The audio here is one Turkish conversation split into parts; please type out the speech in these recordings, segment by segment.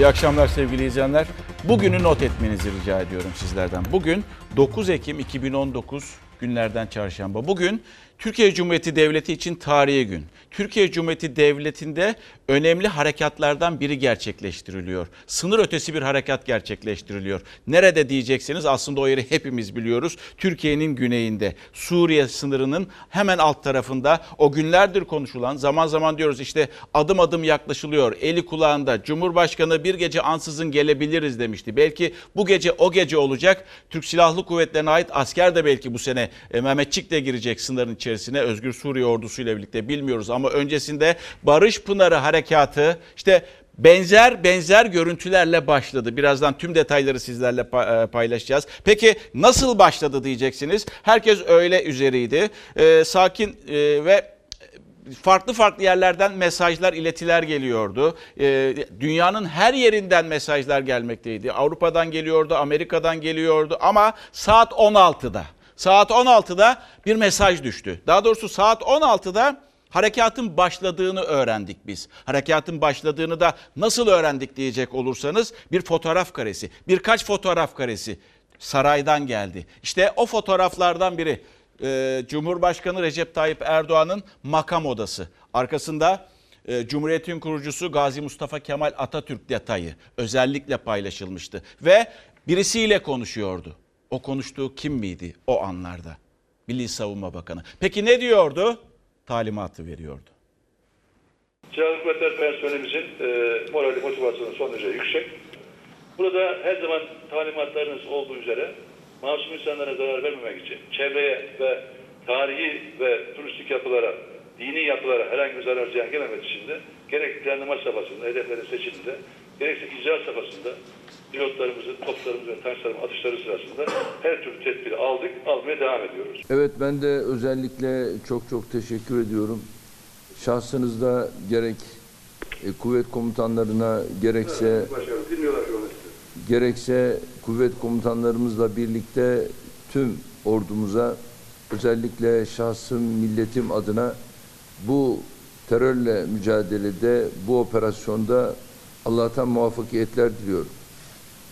İyi akşamlar sevgili izleyenler. Bugünü not etmenizi rica ediyorum sizlerden. Bugün 9 Ekim 2019 günlerden çarşamba. Bugün Türkiye Cumhuriyeti Devleti için tarihi gün. Türkiye Cumhuriyeti Devleti'nde önemli harekatlardan biri gerçekleştiriliyor. Sınır ötesi bir harekat gerçekleştiriliyor. Nerede diyeceksiniz aslında o yeri hepimiz biliyoruz. Türkiye'nin güneyinde Suriye sınırının hemen alt tarafında o günlerdir konuşulan zaman zaman diyoruz işte adım adım yaklaşılıyor. Eli kulağında Cumhurbaşkanı bir gece ansızın gelebiliriz demişti. Belki bu gece o gece olacak. Türk Silahlı Kuvvetlerine ait asker de belki bu sene e, Mehmetçik de girecek sınırın içerisine Özgür Suriye ordusuyla birlikte bilmiyoruz ama öncesinde Barış Pınarı harekatı işte benzer benzer görüntülerle başladı. Birazdan tüm detayları sizlerle e, paylaşacağız. Peki nasıl başladı diyeceksiniz. Herkes öyle üzeriydi. Ee, sakin e, ve farklı farklı yerlerden mesajlar, iletiler geliyordu. Ee, dünyanın her yerinden mesajlar gelmekteydi. Avrupa'dan geliyordu, Amerika'dan geliyordu ama saat 16'da Saat 16'da bir mesaj düştü. Daha doğrusu saat 16'da harekatın başladığını öğrendik biz. Harekatın başladığını da nasıl öğrendik diyecek olursanız bir fotoğraf karesi, birkaç fotoğraf karesi saraydan geldi. İşte o fotoğraflardan biri e, Cumhurbaşkanı Recep Tayyip Erdoğan'ın makam odası. Arkasında e, Cumhuriyet'in kurucusu Gazi Mustafa Kemal Atatürk detayı özellikle paylaşılmıştı ve birisiyle konuşuyordu. O konuştuğu kim miydi o anlarda? Milli Savunma Bakanı. Peki ne diyordu? Talimatı veriyordu. Silahlı Kuvvetler personelimizin e, morali motivasyonu son derece yüksek. Burada her zaman talimatlarınız olduğu üzere masum insanlara zarar vermemek için çevreye ve tarihi ve turistik yapılara, dini yapılara herhangi bir zarar ziyan gelmemek için de gerek planlama safhasında, hedeflerin seçiminde, gerekse icra safhasında pilotlarımızın, toplarımızın ve taşlarımızın atışları sırasında her türlü tedbiri aldık, almaya devam ediyoruz. Evet ben de özellikle çok çok teşekkür ediyorum. Şahsınızda gerek e, kuvvet komutanlarına gerekse gerekse kuvvet komutanlarımızla birlikte tüm ordumuza özellikle şahsım milletim adına bu terörle mücadelede bu operasyonda Allah'tan muvaffakiyetler diliyorum.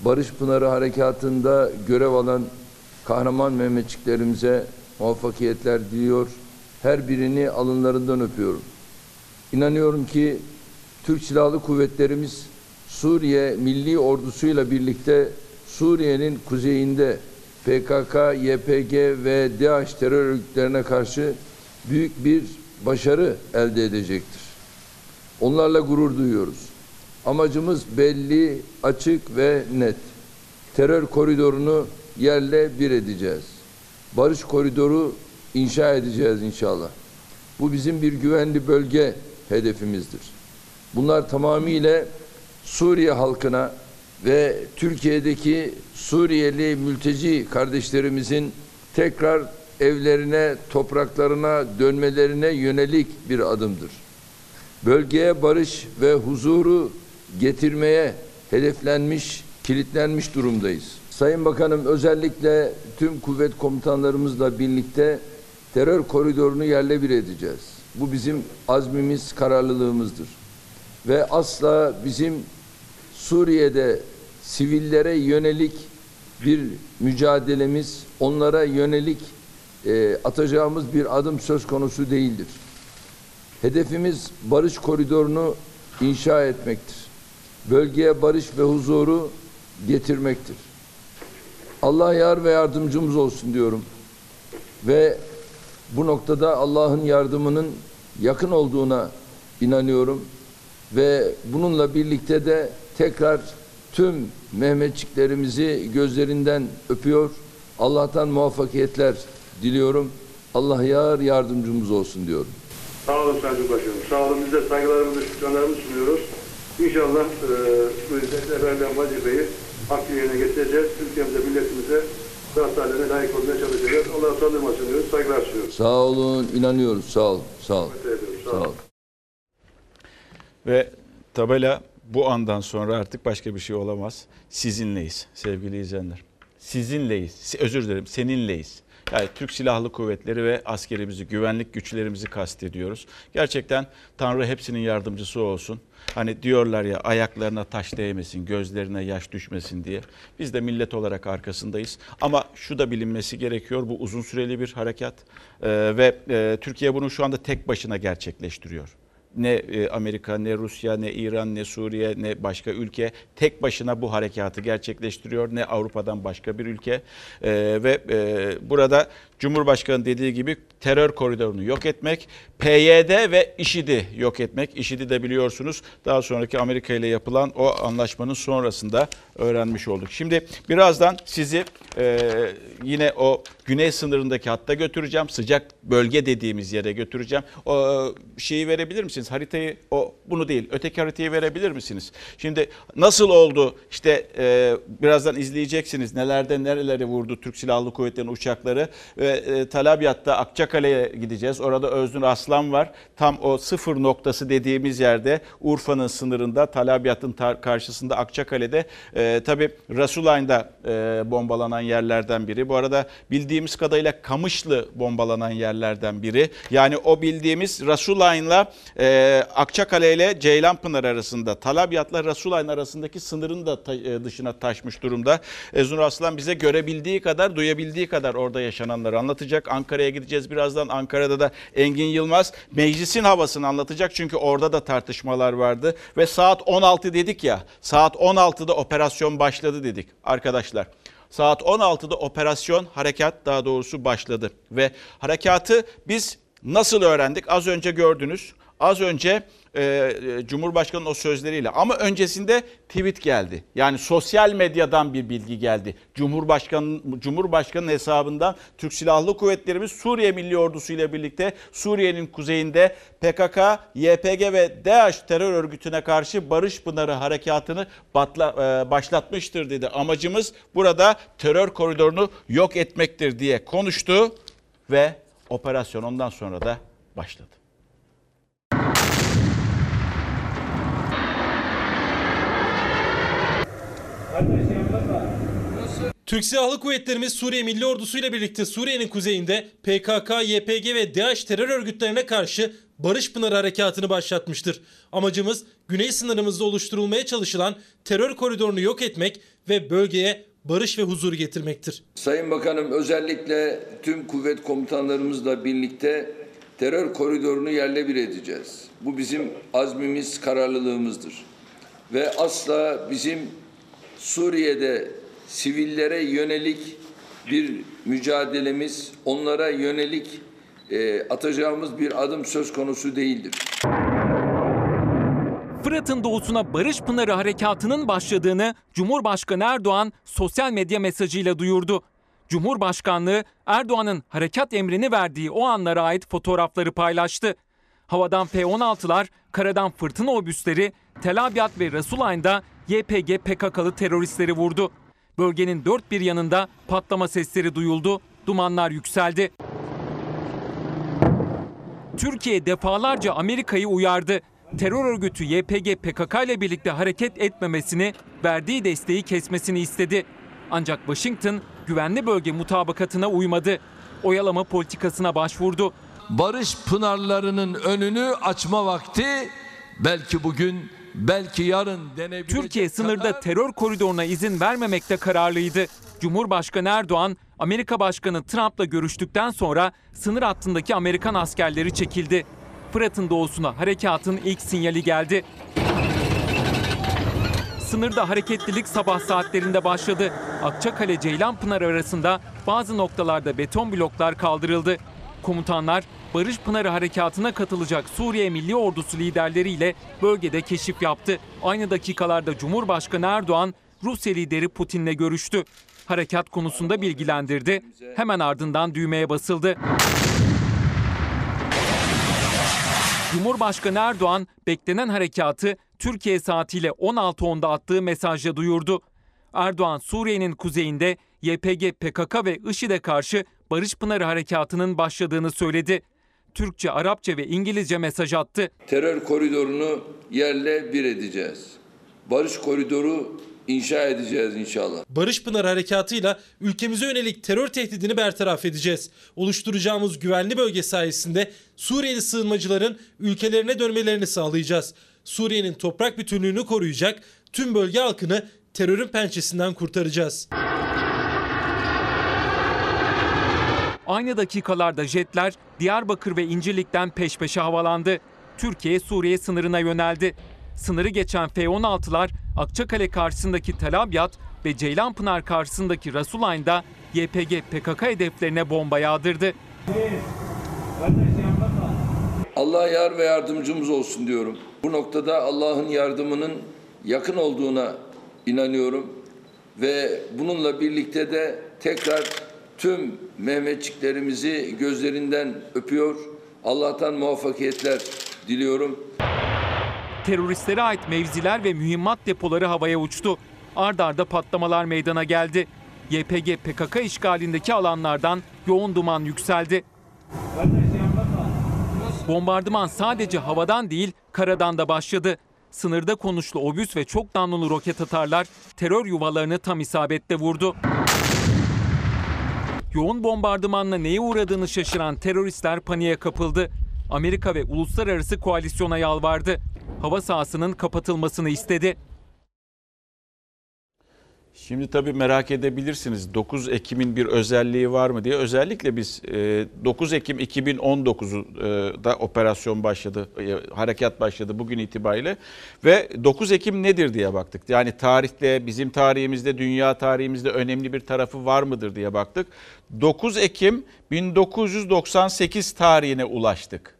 Barış Pınarı Harekatı'nda görev alan kahraman Mehmetçiklerimize muvaffakiyetler diliyor. Her birini alınlarından öpüyorum. İnanıyorum ki Türk Silahlı Kuvvetlerimiz Suriye Milli Ordusuyla birlikte Suriye'nin kuzeyinde PKK, YPG ve DAEŞ terör örgütlerine karşı büyük bir başarı elde edecektir. Onlarla gurur duyuyoruz. Amacımız belli, açık ve net. Terör koridorunu yerle bir edeceğiz. Barış koridoru inşa edeceğiz inşallah. Bu bizim bir güvenli bölge hedefimizdir. Bunlar tamamıyla Suriye halkına ve Türkiye'deki Suriyeli mülteci kardeşlerimizin tekrar evlerine, topraklarına dönmelerine yönelik bir adımdır. Bölgeye barış ve huzuru getirmeye hedeflenmiş, kilitlenmiş durumdayız. Sayın Bakanım özellikle tüm kuvvet komutanlarımızla birlikte terör koridorunu yerle bir edeceğiz. Bu bizim azmimiz, kararlılığımızdır. Ve asla bizim Suriye'de sivillere yönelik bir mücadelemiz, onlara yönelik e, atacağımız bir adım söz konusu değildir. Hedefimiz barış koridorunu inşa etmektir bölgeye barış ve huzuru getirmektir. Allah yar ve yardımcımız olsun diyorum. Ve bu noktada Allah'ın yardımının yakın olduğuna inanıyorum. Ve bununla birlikte de tekrar tüm Mehmetçiklerimizi gözlerinden öpüyor. Allah'tan muvaffakiyetler diliyorum. Allah yar yardımcımız olsun diyorum. Sağ olun Sayın Başkanım. Sağ olun. Biz de saygılarımızı, şükranlarımızı sunuyoruz. İnşallah e, bu hizmetle verilen vazifeyi hakkı yerine getireceğiz. Ülkemize, milletimize haline layık olmaya çalışacağız. Allah'a utandırmasın diyoruz. Saygılar sunuyoruz. Sağ olun, inanıyoruz. Sağ olun, sağ olun. Sağ, olun. Ve tabela bu andan sonra artık başka bir şey olamaz. Sizinleyiz sevgili izleyenler. Sizinleyiz. Özür dilerim seninleyiz. Yani Türk Silahlı Kuvvetleri ve askerimizi, güvenlik güçlerimizi kastediyoruz. Gerçekten Tanrı hepsinin yardımcısı olsun. Hani diyorlar ya ayaklarına taş değmesin, gözlerine yaş düşmesin diye. Biz de millet olarak arkasındayız. Ama şu da bilinmesi gerekiyor. Bu uzun süreli bir harekat Ee, ve e, Türkiye bunu şu anda tek başına gerçekleştiriyor. Ne e, Amerika, ne Rusya, ne İran, ne Suriye, ne başka ülke tek başına bu harekatı gerçekleştiriyor. Ne Avrupa'dan başka bir ülke. Ee, ve e, burada Cumhurbaşkanı dediği gibi terör koridorunu yok etmek, PYD ve IŞİD'i yok etmek. IŞİD'i de biliyorsunuz daha sonraki Amerika ile yapılan o anlaşmanın sonrasında öğrenmiş olduk. Şimdi birazdan sizi e, yine o güney sınırındaki hatta götüreceğim. Sıcak bölge dediğimiz yere götüreceğim. O şeyi verebilir misiniz? Haritayı o bunu değil. Öteki haritayı verebilir misiniz? Şimdi nasıl oldu? İşte e, birazdan izleyeceksiniz. Nelerde nereleri vurdu Türk Silahlı Kuvvetleri'nin uçakları ve e, Talabiyat'ta Akçakale'ye gideceğiz. Orada Öznur Aslan var. Tam o sıfır noktası dediğimiz yerde Urfa'nın sınırında Talabiyat'ın karşısında Akçakale'de e, tabii Rasulayn'da e, bombalanan yerlerden biri. Bu arada bildiğimiz kadarıyla Kamışlı bombalanan yerlerden biri. Yani o bildiğimiz Rasulayn'la e, Akçakale ile Ceylanpınar arasında Talabiyat'la Rasulayn arasındaki sınırın da ta- e, dışına taşmış durumda. Eznur Aslan bize görebildiği kadar, duyabildiği kadar orada yaşananları anlatacak. Ankara'ya gideceğiz birazdan. Ankara'da da Engin Yılmaz meclisin havasını anlatacak. Çünkü orada da tartışmalar vardı. Ve saat 16 dedik ya, saat 16'da operasyon başladı dedik arkadaşlar. Saat 16'da operasyon harekat daha doğrusu başladı ve harekatı biz nasıl öğrendik? Az önce gördünüz. Az önce e, e, Cumhurbaşkanı'nın o sözleriyle ama öncesinde tweet geldi. Yani sosyal medyadan bir bilgi geldi. Cumhurbaşkanı Cumhurbaşkanı'nın hesabından Türk Silahlı Kuvvetlerimiz Suriye Milli Ordusu ile birlikte Suriye'nin kuzeyinde PKK, YPG ve DAEŞ terör örgütüne karşı Barış Pınarı harekatını batla, e, başlatmıştır dedi. Amacımız burada terör koridorunu yok etmektir diye konuştu ve operasyon ondan sonra da başladı. Türk Silahlı Kuvvetlerimiz Suriye Milli Ordusu ile birlikte Suriye'nin kuzeyinde PKK, YPG ve DAEŞ terör örgütlerine karşı Barış Pınarı Harekatı'nı başlatmıştır. Amacımız güney sınırımızda oluşturulmaya çalışılan terör koridorunu yok etmek ve bölgeye barış ve huzur getirmektir. Sayın Bakanım özellikle tüm kuvvet komutanlarımızla birlikte terör koridorunu yerle bir edeceğiz. Bu bizim azmimiz, kararlılığımızdır. Ve asla bizim Suriye'de sivillere yönelik bir mücadelemiz, onlara yönelik e, atacağımız bir adım söz konusu değildir. Fırat'ın doğusuna Barış Pınarı Harekatı'nın başladığını Cumhurbaşkanı Erdoğan sosyal medya mesajıyla duyurdu. Cumhurbaşkanlığı Erdoğan'ın harekat emrini verdiği o anlara ait fotoğrafları paylaştı. Havadan F-16'lar, karadan fırtına obüsleri, Tel Abyad ve Rasulayn'da YPG PKK'lı teröristleri vurdu. Bölgenin dört bir yanında patlama sesleri duyuldu, dumanlar yükseldi. Türkiye defalarca Amerika'yı uyardı. Terör örgütü YPG PKK ile birlikte hareket etmemesini, verdiği desteği kesmesini istedi. Ancak Washington güvenli bölge mutabakatına uymadı. Oyalama politikasına başvurdu. barış pınarlarının önünü açma vakti belki bugün belki yarın denebilecek Türkiye sınırda kadar- terör koridoruna izin vermemekte kararlıydı. Cumhurbaşkanı Erdoğan, Amerika Başkanı Trump'la görüştükten sonra sınır hattındaki Amerikan askerleri çekildi. Fırat'ın doğusuna harekatın ilk sinyali geldi. Sınırda hareketlilik sabah saatlerinde başladı. Akçakale Ceylanpınar arasında bazı noktalarda beton bloklar kaldırıldı. Komutanlar Barış Pınarı harekatına katılacak Suriye Milli Ordusu liderleriyle bölgede keşif yaptı. Aynı dakikalarda Cumhurbaşkanı Erdoğan Rusya lideri Putin'le görüştü. Harekat konusunda bilgilendirdi. Hemen ardından düğmeye basıldı. Cumhurbaşkanı Erdoğan beklenen harekatı Türkiye saatiyle 16.10'da attığı mesajla duyurdu. Erdoğan Suriye'nin kuzeyinde YPG, PKK ve IŞİD'e karşı Barış Pınarı Harekatı'nın başladığını söyledi. Türkçe, Arapça ve İngilizce mesaj attı. Terör koridorunu yerle bir edeceğiz. Barış koridoru inşa edeceğiz inşallah. Barış Pınar Harekatı'yla ülkemize yönelik terör tehdidini bertaraf edeceğiz. Oluşturacağımız güvenli bölge sayesinde Suriyeli sığınmacıların ülkelerine dönmelerini sağlayacağız. Suriye'nin toprak bütünlüğünü koruyacak, tüm bölge halkını terörün pençesinden kurtaracağız. Aynı dakikalarda jetler Diyarbakır ve İncirlik'ten peş peşe havalandı. Türkiye Suriye sınırına yöneldi. Sınırı geçen F-16'lar Akçakale karşısındaki Tel Abyad ve Ceylanpınar karşısındaki Rasulayn'da YPG PKK hedeflerine bomba yağdırdı. Allah yar ve yardımcımız olsun diyorum. Bu noktada Allah'ın yardımının yakın olduğuna inanıyorum ve bununla birlikte de tekrar tüm Mehmetçiklerimizi gözlerinden öpüyor. Allah'tan muvaffakiyetler diliyorum. Teröristlere ait mevziler ve mühimmat depoları havaya uçtu. Ard arda patlamalar meydana geldi. YPG PKK işgalindeki alanlardan yoğun duman yükseldi. Bombardıman sadece havadan değil, karadan da başladı. Sınırda konuşlu obüs ve çok namlulu roket atarlar terör yuvalarını tam isabetle vurdu. Yoğun bombardımanla neye uğradığını şaşıran teröristler paniğe kapıldı. Amerika ve uluslararası koalisyona yalvardı. Hava sahasının kapatılmasını istedi. Şimdi tabii merak edebilirsiniz 9 Ekim'in bir özelliği var mı diye. Özellikle biz e, 9 Ekim 2019'da operasyon başladı, e, harekat başladı bugün itibariyle ve 9 Ekim nedir diye baktık. Yani tarihte, bizim tarihimizde, dünya tarihimizde önemli bir tarafı var mıdır diye baktık. 9 Ekim 1998 tarihine ulaştık.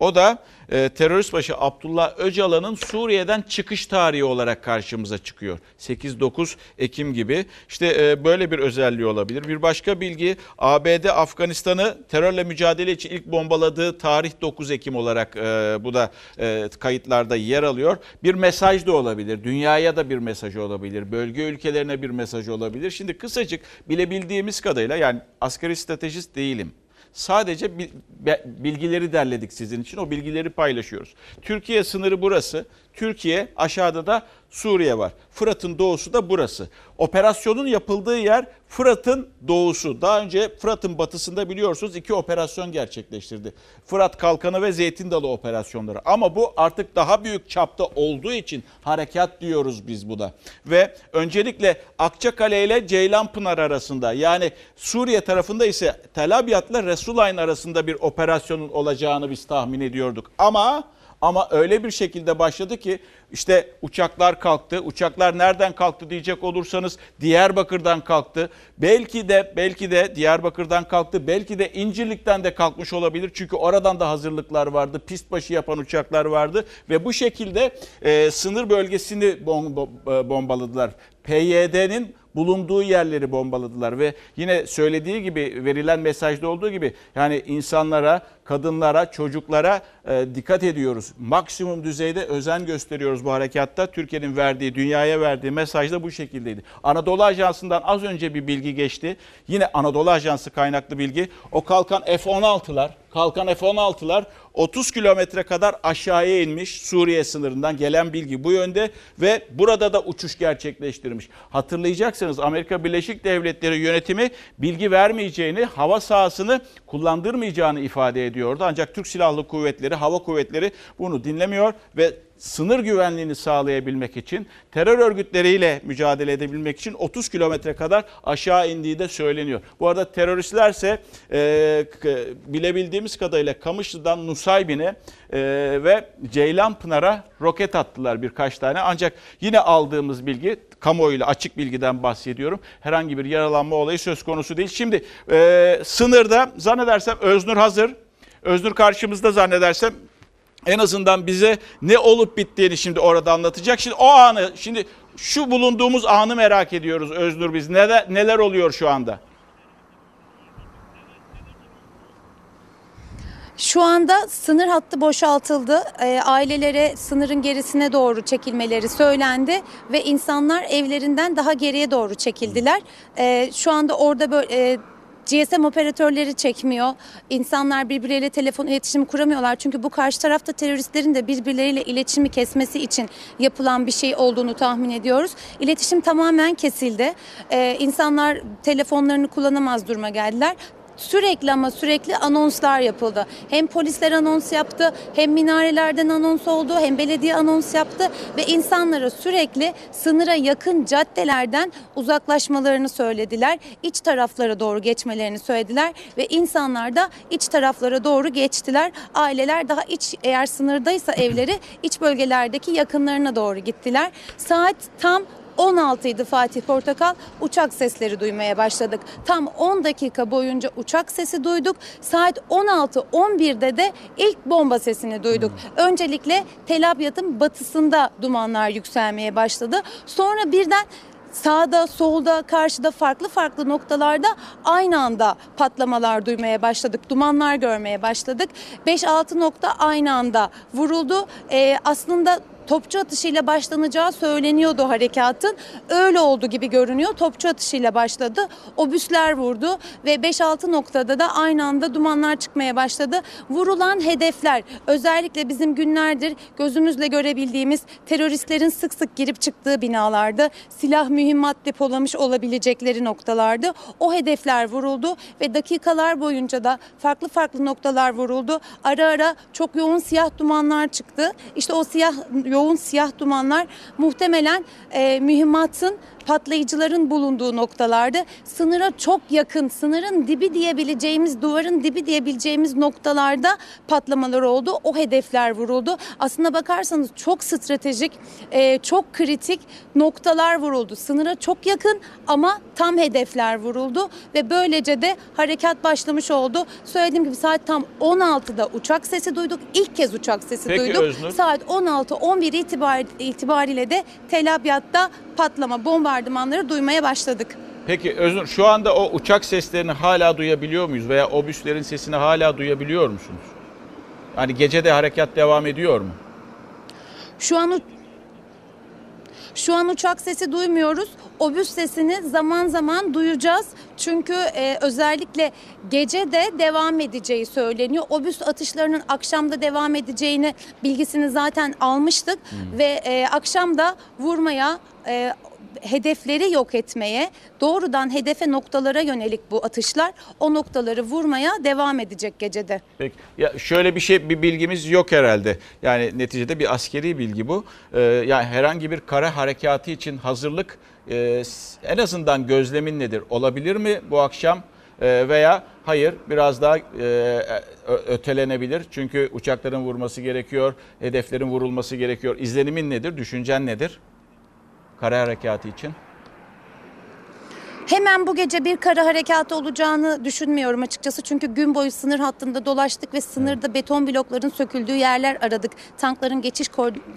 O da e, terörist başı Abdullah Öcalan'ın Suriye'den çıkış tarihi olarak karşımıza çıkıyor. 8-9 Ekim gibi. İşte e, böyle bir özelliği olabilir. Bir başka bilgi ABD Afganistan'ı terörle mücadele için ilk bombaladığı tarih 9 Ekim olarak e, bu da e, kayıtlarda yer alıyor. Bir mesaj da olabilir. Dünyaya da bir mesaj olabilir. Bölge ülkelerine bir mesaj olabilir. Şimdi kısacık bilebildiğimiz kadarıyla yani asgari stratejist değilim. Sadece bilgileri derledik sizin için. O bilgileri paylaşıyoruz. Türkiye sınırı burası. Türkiye aşağıda da Suriye var. Fırat'ın doğusu da burası. Operasyonun yapıldığı yer Fırat'ın doğusu. Daha önce Fırat'ın batısında biliyorsunuz iki operasyon gerçekleştirdi. Fırat Kalkanı ve Zeytin Dalı operasyonları. Ama bu artık daha büyük çapta olduğu için harekat diyoruz biz buna. Ve öncelikle Akçakale ile Ceylanpınar arasında yani Suriye tarafında ise Tel Abyad'la Resulayn arasında bir operasyonun olacağını biz tahmin ediyorduk. Ama ama öyle bir şekilde başladı ki işte uçaklar kalktı. Uçaklar nereden kalktı diyecek olursanız Diyarbakır'dan kalktı. Belki de belki de Diyarbakır'dan kalktı. Belki de İncirlik'ten de kalkmış olabilir. Çünkü oradan da hazırlıklar vardı. Pist başı yapan uçaklar vardı ve bu şekilde e, sınır bölgesini bombaladılar. PYD'nin bulunduğu yerleri bombaladılar ve yine söylediği gibi verilen mesajda olduğu gibi yani insanlara, kadınlara, çocuklara e, dikkat ediyoruz. Maksimum düzeyde özen gösteriyoruz bu harekatta. Türkiye'nin verdiği, dünyaya verdiği mesaj da bu şekildeydi. Anadolu Ajansı'ndan az önce bir bilgi geçti. Yine Anadolu Ajansı kaynaklı bilgi. O kalkan F-16'lar, kalkan F-16'lar 30 kilometre kadar aşağıya inmiş Suriye sınırından gelen bilgi bu yönde ve burada da uçuş gerçekleştirmiş. Hatırlayacaksınız Amerika Birleşik Devletleri yönetimi bilgi vermeyeceğini, hava sahasını kullandırmayacağını ifade ediyordu. Ancak Türk Silahlı Kuvvetleri, Hava Kuvvetleri bunu dinlemiyor ve sınır güvenliğini sağlayabilmek için terör örgütleriyle mücadele edebilmek için 30 kilometre kadar aşağı indiği de söyleniyor. Bu arada teröristlerse e, bilebildiğimiz kadarıyla Kamışlı'dan Nusaybin'e e, ve Ceylanpınar'a roket attılar birkaç tane. Ancak yine aldığımız bilgi kamuoyuyla açık bilgiden bahsediyorum. Herhangi bir yaralanma olayı söz konusu değil. Şimdi e, sınırda zannedersem Öznur hazır. Öznur karşımızda zannedersem en azından bize ne olup bittiğini şimdi orada anlatacak. Şimdi o anı, şimdi şu bulunduğumuz anı merak ediyoruz Öznur biz. Neler, neler oluyor şu anda? Şu anda sınır hattı boşaltıldı. E, ailelere sınırın gerisine doğru çekilmeleri söylendi ve insanlar evlerinden daha geriye doğru çekildiler. E, şu anda orada böyle GSM operatörleri çekmiyor. İnsanlar birbirleriyle telefon iletişimi kuramıyorlar. Çünkü bu karşı tarafta teröristlerin de birbirleriyle iletişimi kesmesi için yapılan bir şey olduğunu tahmin ediyoruz. İletişim tamamen kesildi. Ee, insanlar telefonlarını kullanamaz duruma geldiler. Sürekli ama sürekli anonslar yapıldı. Hem polisler anons yaptı, hem minarelerden anons oldu, hem belediye anons yaptı ve insanlara sürekli sınıra yakın caddelerden uzaklaşmalarını söylediler. İç taraflara doğru geçmelerini söylediler ve insanlar da iç taraflara doğru geçtiler. Aileler daha iç eğer sınırdaysa evleri iç bölgelerdeki yakınlarına doğru gittiler. Saat tam 16 idi Fatih Portakal uçak sesleri duymaya başladık. Tam 10 dakika boyunca uçak sesi duyduk. Saat 16-11'de de ilk bomba sesini duyduk. Öncelikle Tel Abyad'ın batısında dumanlar yükselmeye başladı. Sonra birden sağda, solda, karşıda farklı farklı noktalarda aynı anda patlamalar duymaya başladık. Dumanlar görmeye başladık. 5-6 nokta aynı anda vuruldu. Ee, aslında topçu atışıyla başlanacağı söyleniyordu harekatın. Öyle oldu gibi görünüyor. Topçu atışıyla başladı. Obüsler vurdu ve 5-6 noktada da aynı anda dumanlar çıkmaya başladı. Vurulan hedefler özellikle bizim günlerdir gözümüzle görebildiğimiz teröristlerin sık sık girip çıktığı binalardı. Silah mühimmat depolamış olabilecekleri noktalardı. O hedefler vuruldu ve dakikalar boyunca da farklı farklı noktalar vuruldu. Ara ara çok yoğun siyah dumanlar çıktı. İşte o siyah yoğun siyah dumanlar muhtemelen e, mühimmatın patlayıcıların bulunduğu noktalardı. Sınıra çok yakın, sınırın dibi diyebileceğimiz, duvarın dibi diyebileceğimiz noktalarda patlamalar oldu. O hedefler vuruldu. Aslına bakarsanız çok stratejik, e, çok kritik noktalar vuruldu. Sınıra çok yakın ama tam hedefler vuruldu ve böylece de harekat başlamış oldu. Söylediğim gibi saat tam 16'da uçak sesi duyduk. İlk kez uçak sesi Peki duyduk. Öznur. Saat 16-11 itibar, itibariyle de Tel Abyad'da patlama, bombardımanları duymaya başladık. Peki Öznur şu anda o uçak seslerini hala duyabiliyor muyuz veya obüslerin sesini hala duyabiliyor musunuz? Hani gece de harekat devam ediyor mu? Şu an şu an uçak sesi duymuyoruz. Obüs sesini zaman zaman duyacağız. Çünkü e, özellikle gece de devam edeceği söyleniyor. Obüs atışlarının akşamda devam edeceğini bilgisini zaten almıştık ve e, akşam da vurmaya e, hedefleri yok etmeye, doğrudan hedefe noktalara yönelik bu atışlar o noktaları vurmaya devam edecek gecede. Peki. Ya şöyle bir şey bir bilgimiz yok herhalde. Yani neticede bir askeri bilgi bu. Ee, yani herhangi bir kara harekatı için hazırlık e, en azından gözlemin nedir? Olabilir mi bu akşam? Ee, veya hayır biraz daha e, ö- ötelenebilir. Çünkü uçakların vurması gerekiyor, hedeflerin vurulması gerekiyor. İzlenimin nedir? Düşüncen nedir? Kara harekatı için. Hemen bu gece bir kara harekatı olacağını düşünmüyorum açıkçası. Çünkü gün boyu sınır hattında dolaştık ve sınırda beton blokların söküldüğü yerler aradık. Tankların geçiş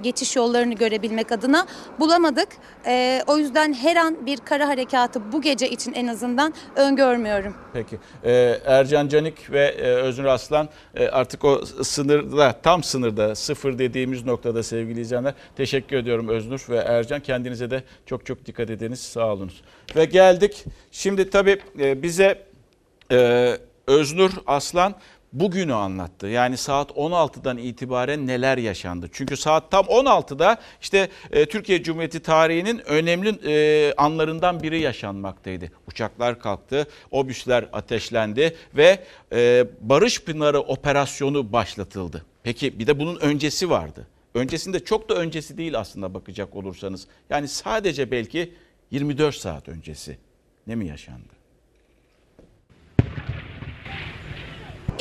geçiş yollarını görebilmek adına bulamadık. Ee, o yüzden her an bir kara harekatı bu gece için en azından öngörmüyorum. Peki. Ee, Ercan Canik ve e, Öznur Aslan e, artık o sınırda, tam sınırda, sıfır dediğimiz noktada sevgili izleyenler. Teşekkür ediyorum Öznur ve Ercan. Kendinize de çok çok dikkat ediniz. Sağ olunuz. Ve geldik. Şimdi tabii e, bize e, Öznur Aslan bugünü anlattı. Yani saat 16'dan itibaren neler yaşandı? Çünkü saat tam 16'da işte e, Türkiye Cumhuriyeti tarihinin önemli e, anlarından biri yaşanmaktaydı. Uçaklar kalktı, obüsler ateşlendi ve Barış Pınarı operasyonu başlatıldı. Peki bir de bunun öncesi vardı. Öncesinde çok da öncesi değil aslında bakacak olursanız. Yani sadece belki 24 saat öncesi. Ne mi yaşandı?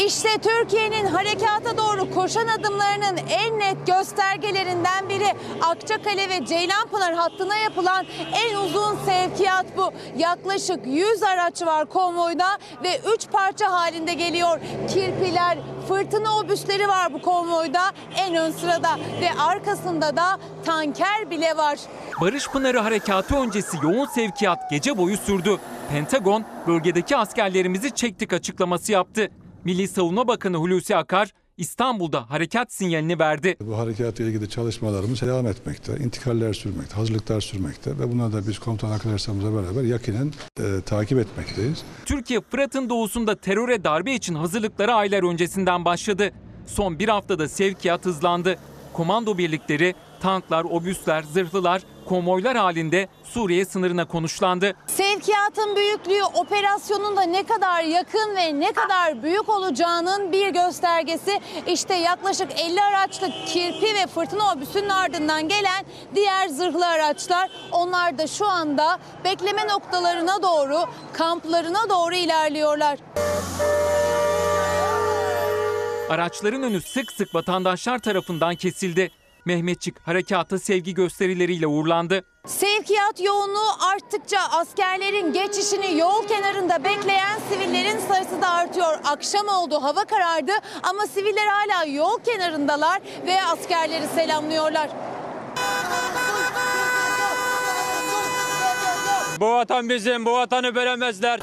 İşte Türkiye'nin harekata doğru koşan adımlarının en net göstergelerinden biri Akçakale ve Ceylanpınar hattına yapılan en uzun sevkiyat bu. Yaklaşık 100 araç var konvoyda ve 3 parça halinde geliyor. Kirpiler, fırtına obüsleri var bu konvoyda en ön sırada ve arkasında da tanker bile var. Barış Pınarı Harekatı öncesi yoğun sevkiyat gece boyu sürdü. Pentagon bölgedeki askerlerimizi çektik açıklaması yaptı. Milli Savunma Bakanı Hulusi Akar İstanbul'da harekat sinyalini verdi. Bu harekatla ilgili çalışmalarımız devam etmekte, intikaller sürmekte, hazırlıklar sürmekte ve bunları da biz komutan arkadaşlarımızla beraber yakinen e, takip etmekteyiz. Türkiye Fırat'ın doğusunda teröre darbe için hazırlıkları aylar öncesinden başladı. Son bir haftada sevkiyat hızlandı. Komando birlikleri, tanklar, obüsler, zırhlılar, konvoylar halinde Suriye sınırına konuşlandı. Sevkiyatın büyüklüğü operasyonun da ne kadar yakın ve ne kadar büyük olacağının bir göstergesi. İşte yaklaşık 50 araçlı kirpi ve fırtına obüsünün ardından gelen diğer zırhlı araçlar. Onlar da şu anda bekleme noktalarına doğru, kamplarına doğru ilerliyorlar. Araçların önü sık sık vatandaşlar tarafından kesildi. Mehmetçik harekata sevgi gösterileriyle uğurlandı. Sevkiyat yoğunluğu arttıkça askerlerin geçişini yol kenarında bekleyen sivillerin sayısı da artıyor. Akşam oldu, hava karardı ama siviller hala yol kenarındalar ve askerleri selamlıyorlar. Bu vatan bizim, bu vatanı bölemezler.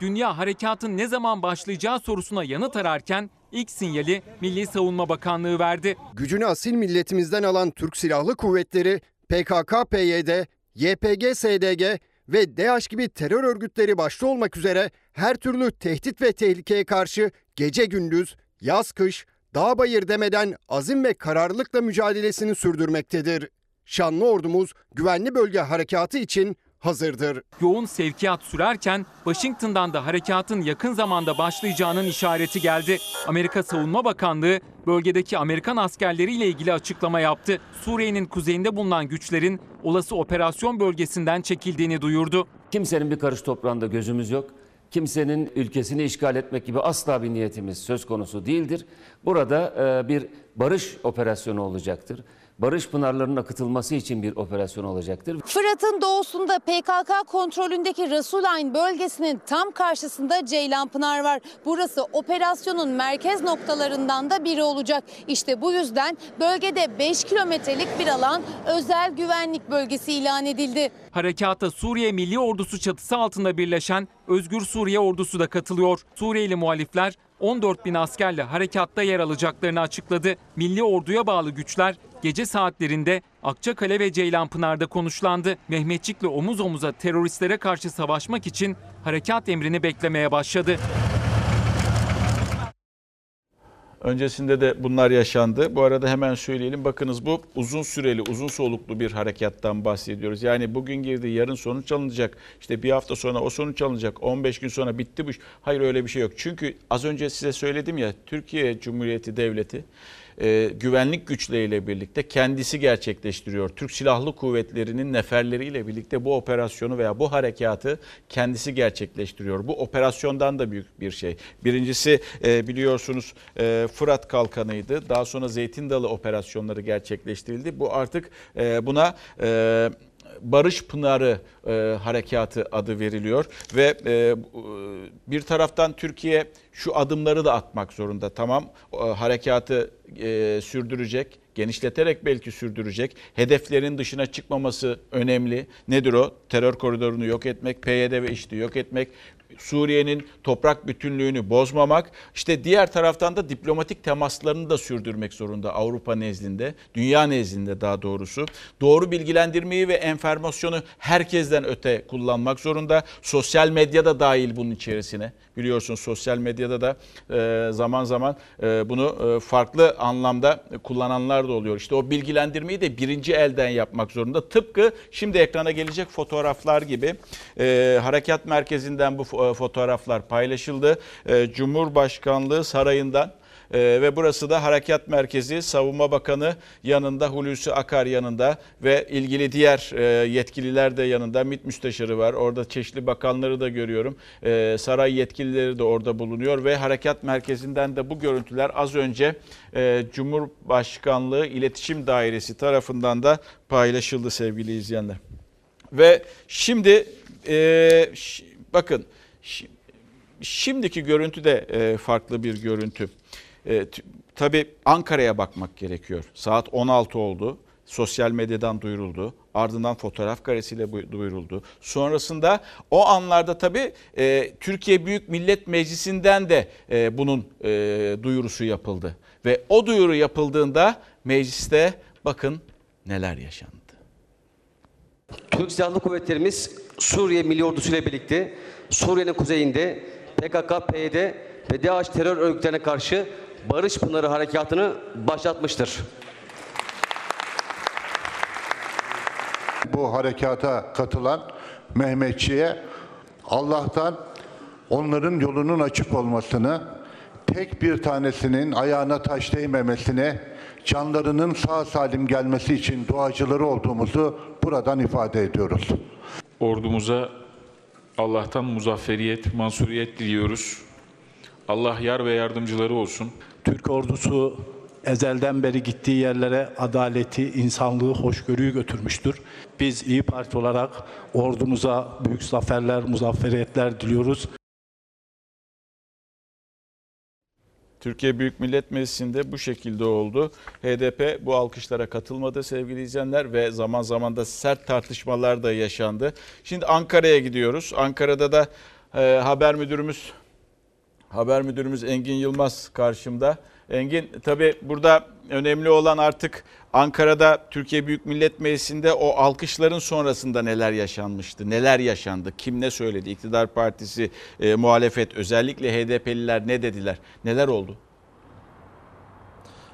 Dünya harekatın ne zaman başlayacağı sorusuna yanıt ararken ilk sinyali Milli Savunma Bakanlığı verdi. Gücünü asil milletimizden alan Türk Silahlı Kuvvetleri, PKK-PYD, YPG-SDG ve DAEŞ gibi terör örgütleri başta olmak üzere her türlü tehdit ve tehlikeye karşı gece gündüz, yaz kış, dağ bayır demeden azim ve kararlılıkla mücadelesini sürdürmektedir. Şanlı ordumuz güvenli bölge harekatı için hazırdır. Yoğun sevkiyat sürerken Washington'dan da harekatın yakın zamanda başlayacağının işareti geldi. Amerika Savunma Bakanlığı bölgedeki Amerikan askerleriyle ilgili açıklama yaptı. Suriye'nin kuzeyinde bulunan güçlerin olası operasyon bölgesinden çekildiğini duyurdu. Kimsenin bir karış toprağında gözümüz yok. Kimsenin ülkesini işgal etmek gibi asla bir niyetimiz söz konusu değildir. Burada e, bir barış operasyonu olacaktır. Barış pınarlarının akıtılması için bir operasyon olacaktır. Fırat'ın doğusunda PKK kontrolündeki Rasulayn bölgesinin tam karşısında Ceylanpınar var. Burası operasyonun merkez noktalarından da biri olacak. İşte bu yüzden bölgede 5 kilometrelik bir alan özel güvenlik bölgesi ilan edildi. Harekata Suriye Milli Ordusu çatısı altında birleşen Özgür Suriye Ordusu da katılıyor. Suriyeli muhalifler 14 bin askerle harekatta yer alacaklarını açıkladı. Milli Ordu'ya bağlı güçler gece saatlerinde Akçakale ve Ceylanpınar'da konuşlandı. Mehmetçik'le omuz omuza teröristlere karşı savaşmak için harekat emrini beklemeye başladı. Öncesinde de bunlar yaşandı. Bu arada hemen söyleyelim. Bakınız bu uzun süreli, uzun soluklu bir harekattan bahsediyoruz. Yani bugün girdi, yarın sonuç alınacak. İşte bir hafta sonra o sonuç alınacak. 15 gün sonra bitti bu. Hayır öyle bir şey yok. Çünkü az önce size söyledim ya Türkiye Cumhuriyeti Devleti e, güvenlik güçleriyle birlikte kendisi gerçekleştiriyor. Türk Silahlı Kuvvetleri'nin neferleriyle birlikte bu operasyonu veya bu harekatı kendisi gerçekleştiriyor. Bu operasyondan da büyük bir şey. Birincisi e, biliyorsunuz e, Fırat Kalkanı'ydı. Daha sonra Zeytin Dalı operasyonları gerçekleştirildi. Bu artık e, buna... E, Barış Pınarı e, Harekatı adı veriliyor ve e, bir taraftan Türkiye şu adımları da atmak zorunda. Tamam e, harekatı e, sürdürecek, genişleterek belki sürdürecek. Hedeflerin dışına çıkmaması önemli. Nedir o? Terör koridorunu yok etmek, PYD ve IŞİD'i yok etmek, Suriye'nin toprak bütünlüğünü bozmamak, işte diğer taraftan da diplomatik temaslarını da sürdürmek zorunda Avrupa nezdinde, dünya nezdinde daha doğrusu. Doğru bilgilendirmeyi ve enformasyonu herkesten öte kullanmak zorunda. Sosyal medya da dahil bunun içerisine. Biliyorsunuz sosyal medyada da zaman zaman bunu farklı anlamda kullananlar da oluyor. İşte o bilgilendirmeyi de birinci elden yapmak zorunda. Tıpkı şimdi ekrana gelecek fotoğraflar gibi harekat merkezinden bu fotoğraflar paylaşıldı. Cumhurbaşkanlığı sarayından ve burası da Harekat Merkezi Savunma Bakanı yanında Hulusi Akar yanında ve ilgili diğer yetkililer de yanında MİT Müsteşarı var. Orada çeşitli bakanları da görüyorum. Saray yetkilileri de orada bulunuyor ve Harekat Merkezi'nden de bu görüntüler az önce Cumhurbaşkanlığı İletişim Dairesi tarafından da paylaşıldı sevgili izleyenler. Ve şimdi e, bakın şimdiki görüntü de farklı bir görüntü. E, tabii Ankara'ya bakmak gerekiyor. Saat 16 oldu. Sosyal medyadan duyuruldu. Ardından fotoğraf karesiyle duyuruldu. Sonrasında o anlarda tabii e, Türkiye Büyük Millet Meclisi'nden de e, bunun e, duyurusu yapıldı. Ve o duyuru yapıldığında mecliste bakın neler yaşandı. Türk Silahlı Kuvvetlerimiz Suriye Milli Ordusu ile birlikte Suriye'nin kuzeyinde PKK, PYD ve DAEŞ terör örgütlerine karşı Barış Pınarı Harekatı'nı başlatmıştır. Bu harekata katılan Mehmetçi'ye Allah'tan onların yolunun açık olmasını, tek bir tanesinin ayağına taş değmemesini, canlarının sağ salim gelmesi için duacıları olduğumuzu buradan ifade ediyoruz. Ordumuza Allah'tan muzafferiyet, mansuriyet diliyoruz. Allah yar ve yardımcıları olsun. Türk ordusu ezelden beri gittiği yerlere adaleti, insanlığı, hoşgörüyü götürmüştür. Biz İyi Parti olarak ordumuza büyük zaferler, muzafferiyetler diliyoruz. Türkiye Büyük Millet Meclisi'nde bu şekilde oldu. HDP bu alkışlara katılmadı sevgili izleyenler ve zaman zaman da sert tartışmalar da yaşandı. Şimdi Ankara'ya gidiyoruz. Ankara'da da e, haber müdürümüz haber müdürümüz Engin Yılmaz karşımda. Engin tabii burada önemli olan artık Ankara'da Türkiye Büyük Millet Meclisi'nde o alkışların sonrasında neler yaşanmıştı? Neler yaşandı? Kim ne söyledi? İktidar Partisi, e, muhalefet özellikle HDP'liler ne dediler? Neler oldu?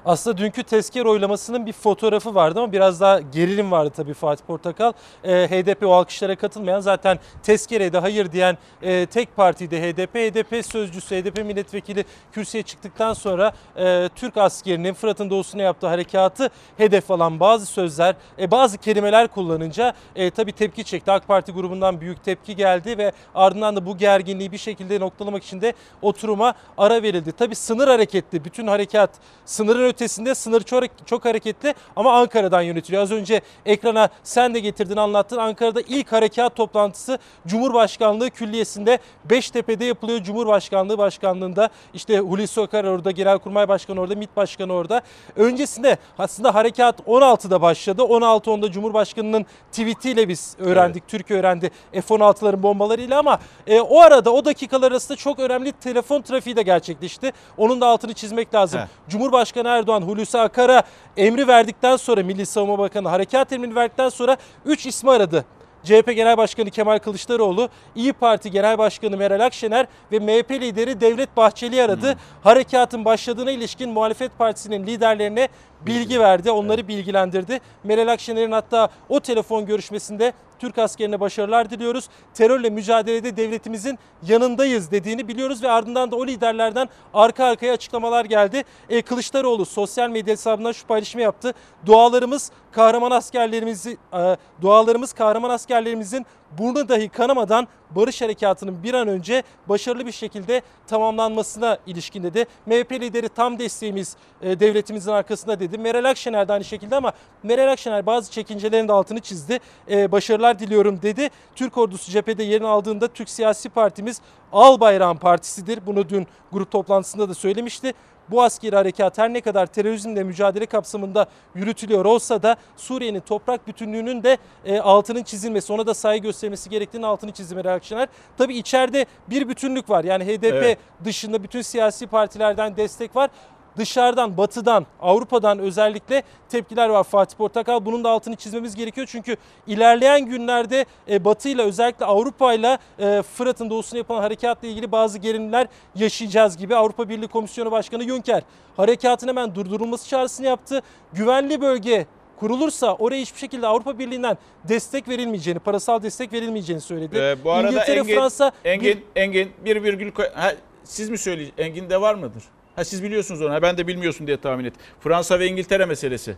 Aslında dünkü tezkere oylamasının bir fotoğrafı vardı ama biraz daha gerilim vardı tabii Fatih Portakal. Ee, HDP o alkışlara katılmayan zaten tezkereye de hayır diyen e, tek partiydi HDP. HDP sözcüsü, HDP milletvekili kürsüye çıktıktan sonra e, Türk askerinin Fırat'ın doğusuna yaptığı harekatı hedef alan bazı sözler, e, bazı kelimeler kullanınca e, tabii tepki çekti. AK Parti grubundan büyük tepki geldi ve ardından da bu gerginliği bir şekilde noktalamak için de oturuma ara verildi. Tabii sınır hareketli, bütün harekat sınırın ötesinde sınır çok, çok hareketli ama Ankara'dan yönetiliyor. Az önce ekrana sen de getirdin anlattın. Ankara'da ilk harekat toplantısı Cumhurbaşkanlığı Külliyesi'nde Beştepe'de yapılıyor. Cumhurbaşkanlığı Başkanlığı'nda işte Hulusi Akar orada, Genelkurmay Başkanı orada, MİT Başkanı orada. Öncesinde aslında harekat 16'da başladı. 16.10'da Cumhurbaşkanı'nın tweetiyle biz öğrendik. Evet. Türkiye öğrendi F-16'ların bombalarıyla ama e, o arada o dakikalar arasında çok önemli telefon trafiği de gerçekleşti. Onun da altını çizmek lazım. He. Cumhurbaşkanı Erdoğan Hulusi Akar'a emri verdikten sonra Milli Savunma Bakanı harekat emrini verdikten sonra 3 ismi aradı. CHP Genel Başkanı Kemal Kılıçdaroğlu, İyi Parti Genel Başkanı Meral Akşener ve MHP lideri Devlet Bahçeli'yi aradı. Hmm. Harekatın başladığına ilişkin muhalefet partisinin liderlerine bilgi verdi, onları bilgilendirdi. Meral Akşener'in hatta o telefon görüşmesinde Türk askerine başarılar diliyoruz. Terörle mücadelede devletimizin yanındayız dediğini biliyoruz ve ardından da o liderlerden arka arkaya açıklamalar geldi. E, Kılıçdaroğlu sosyal medya hesabından şu paylaşımı yaptı. Dualarımız kahraman askerlerimizi e, dualarımız kahraman askerlerimizin burnu dahi kanamadan barış harekatının bir an önce başarılı bir şekilde tamamlanmasına ilişkin dedi. MHP lideri tam desteğimiz e, devletimizin arkasında dedi. Meral Akşener de aynı şekilde ama Meral Akşener bazı çekincelerin de altını çizdi. E, başarılar diliyorum dedi. Türk ordusu cephede yerini aldığında Türk siyasi partimiz Al Bayrağın Partisi'dir. Bunu dün grup toplantısında da söylemişti. Bu askeri harekat her ne kadar terörizmle mücadele kapsamında yürütülüyor olsa da Suriye'nin toprak bütünlüğünün de e, altının çizilmesi, ona da saygı göstermesi gerektiğini altını çizdi Meral Akşener. Tabii içeride bir bütünlük var. Yani HDP evet. dışında bütün siyasi partilerden destek var dışarıdan, batıdan, Avrupa'dan özellikle tepkiler var Fatih Portakal. Bunun da altını çizmemiz gerekiyor. Çünkü ilerleyen günlerde e, Batı ile özellikle Avrupa ile Fırat'ın doğusuna yapılan harekatla ilgili bazı gerilimler yaşayacağız gibi. Avrupa Birliği Komisyonu Başkanı Juncker harekatın hemen durdurulması çağrısını yaptı. Güvenli bölge kurulursa oraya hiçbir şekilde Avrupa Birliği'nden destek verilmeyeceğini, parasal destek verilmeyeceğini söyledi. Ee, bu arada İngiltere, Engin, Fransa Engin, bir... Engin bir virgül. Ha, siz mi söyleyeceksiniz? Engin'de var mıdır? Ha siz biliyorsunuz onu. Ha, ben de bilmiyorsun diye tahmin et. Fransa ve İngiltere meselesi.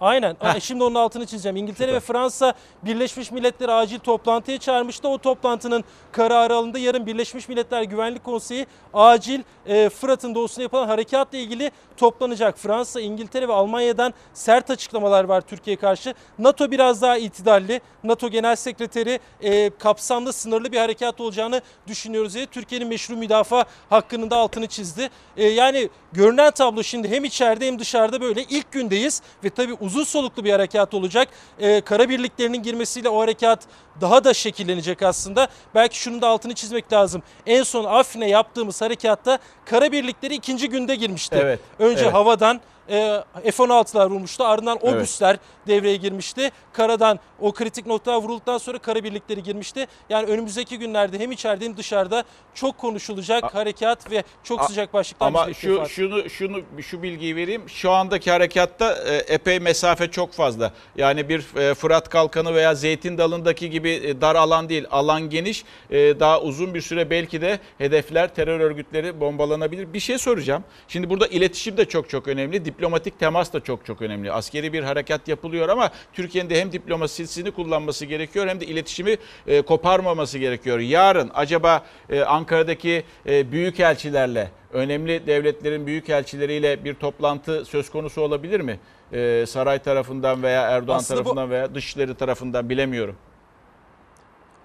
Aynen. Heh. Şimdi onun altını çizeceğim. İngiltere Süper. ve Fransa Birleşmiş Milletler acil toplantıya çağırmıştı. O toplantının kararı alındı. Yarın Birleşmiş Milletler Güvenlik Konseyi acil e, Fırat'ın doğusuna yapılan harekatla ilgili toplanacak. Fransa, İngiltere ve Almanya'dan sert açıklamalar var Türkiye karşı. NATO biraz daha itidalli. NATO Genel Sekreteri e, kapsamlı sınırlı bir harekat olacağını düşünüyoruz diye Türkiye'nin meşru müdafaa hakkının da altını çizdi. E, yani görünen tablo şimdi hem içeride hem dışarıda böyle ilk gündeyiz ve tabii uzun soluklu bir harekat olacak. Ee, kara birliklerinin girmesiyle o harekat daha da şekillenecek aslında. Belki şunun da altını çizmek lazım. En son Afrin'e yaptığımız harekatta kara birlikleri ikinci günde girmişti. Evet, Önce evet. havadan e, F-16'lar vurmuştu. Ardından Evet. Obüsler devreye girmişti. Karadan o kritik noktalar vurulduktan sonra kara birlikleri girmişti. Yani önümüzdeki günlerde hem içeride hem dışarıda çok konuşulacak harekat ve çok A- sıcak başlıklar Ama bekliyor şu Fatih. şunu şunu şu bilgiyi vereyim. Şu andaki harekatta e, epey mesafe çok fazla. Yani bir e, Fırat Kalkanı veya Zeytin Dalı'ndaki gibi e, dar alan değil. Alan geniş. E, Daha uzun bir süre belki de hedefler terör örgütleri bombalanabilir. Bir şey soracağım. Şimdi burada iletişim de çok çok önemli. Diplomatik temas da çok çok önemli. Askeri bir harekat yapılıyor ama Türkiye'nin de hem diplomasisini kullanması gerekiyor hem de iletişimi e, koparmaması gerekiyor. Yarın acaba e, Ankara'daki e, büyükelçilerle önemli devletlerin büyükelçileriyle bir toplantı söz konusu olabilir mi? Ee, saray tarafından veya Erdoğan Aslında bu- tarafından veya Dışişleri tarafından bilemiyorum.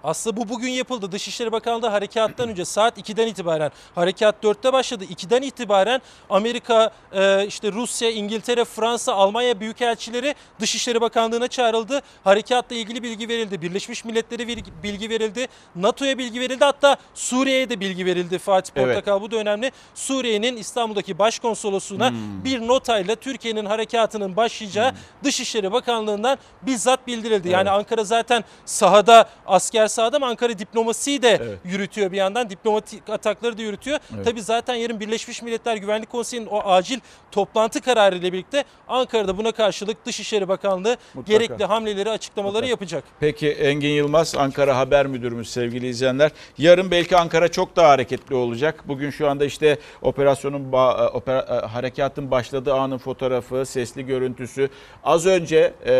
Aslında bu bugün yapıldı. Dışişleri Bakanlığı harekattan önce saat 2'den itibaren harekat 4'te başladı. 2'den itibaren Amerika, e, işte Rusya, İngiltere, Fransa, Almanya büyükelçileri Dışişleri Bakanlığı'na çağrıldı. Harekatla ilgili bilgi verildi. Birleşmiş Milletler'e bilgi verildi. NATO'ya bilgi verildi. Hatta Suriye'ye de bilgi verildi Fatih Evet. Portakal. Bu da önemli. Suriye'nin İstanbul'daki başkonsolosluğuna Hmm. bir notayla Türkiye'nin harekatının başlayacağı Dışişleri Bakanlığı'ndan bizzat bildirildi. Yani Evet. Ankara zaten sahada asker sahada ama Ankara diplomasiyi de Evet. yürütüyor bir yandan. Diplomatik atakları da yürütüyor. Evet. Tabii zaten yarın Birleşmiş Milletler Güvenlik Konseyi'nin o acil toplantı kararı ile birlikte Ankara'da buna karşılık Dışişleri Bakanlığı Mutlaka. gerekli hamleleri, açıklamaları yapacak. Peki Engin Yılmaz Ankara Haber Müdürümüz sevgili izleyenler. Yarın belki Ankara çok daha hareketli olacak. Bugün şu anda işte operasyonun e, opera- e, harekatın başladığı anın fotoğrafı, sesli görüntüsü. Az önce e,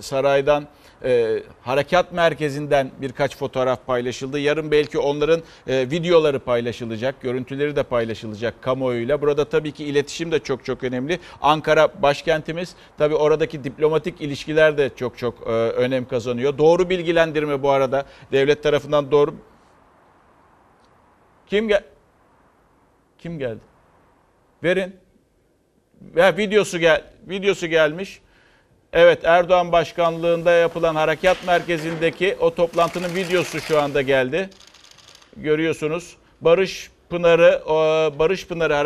saraydan e, harekat merkezinden birkaç fotoğraf paylaşıldı. Yarın belki onların e, videoları paylaşılacak, görüntüleri de paylaşılacak kamuoyuyla. Burada tabii ki iletişim de çok çok önemli. Ankara başkentimiz. Tabii oradaki diplomatik ilişkiler de çok çok e, önem kazanıyor. Doğru bilgilendirme bu arada devlet tarafından doğru. Kim gel? Kim geldi? Verin. Ve videosu gel videosu gelmiş. Evet Erdoğan başkanlığında yapılan harekat merkezindeki o toplantının videosu şu anda geldi. Görüyorsunuz. Barış Pınarı Barış Pınarı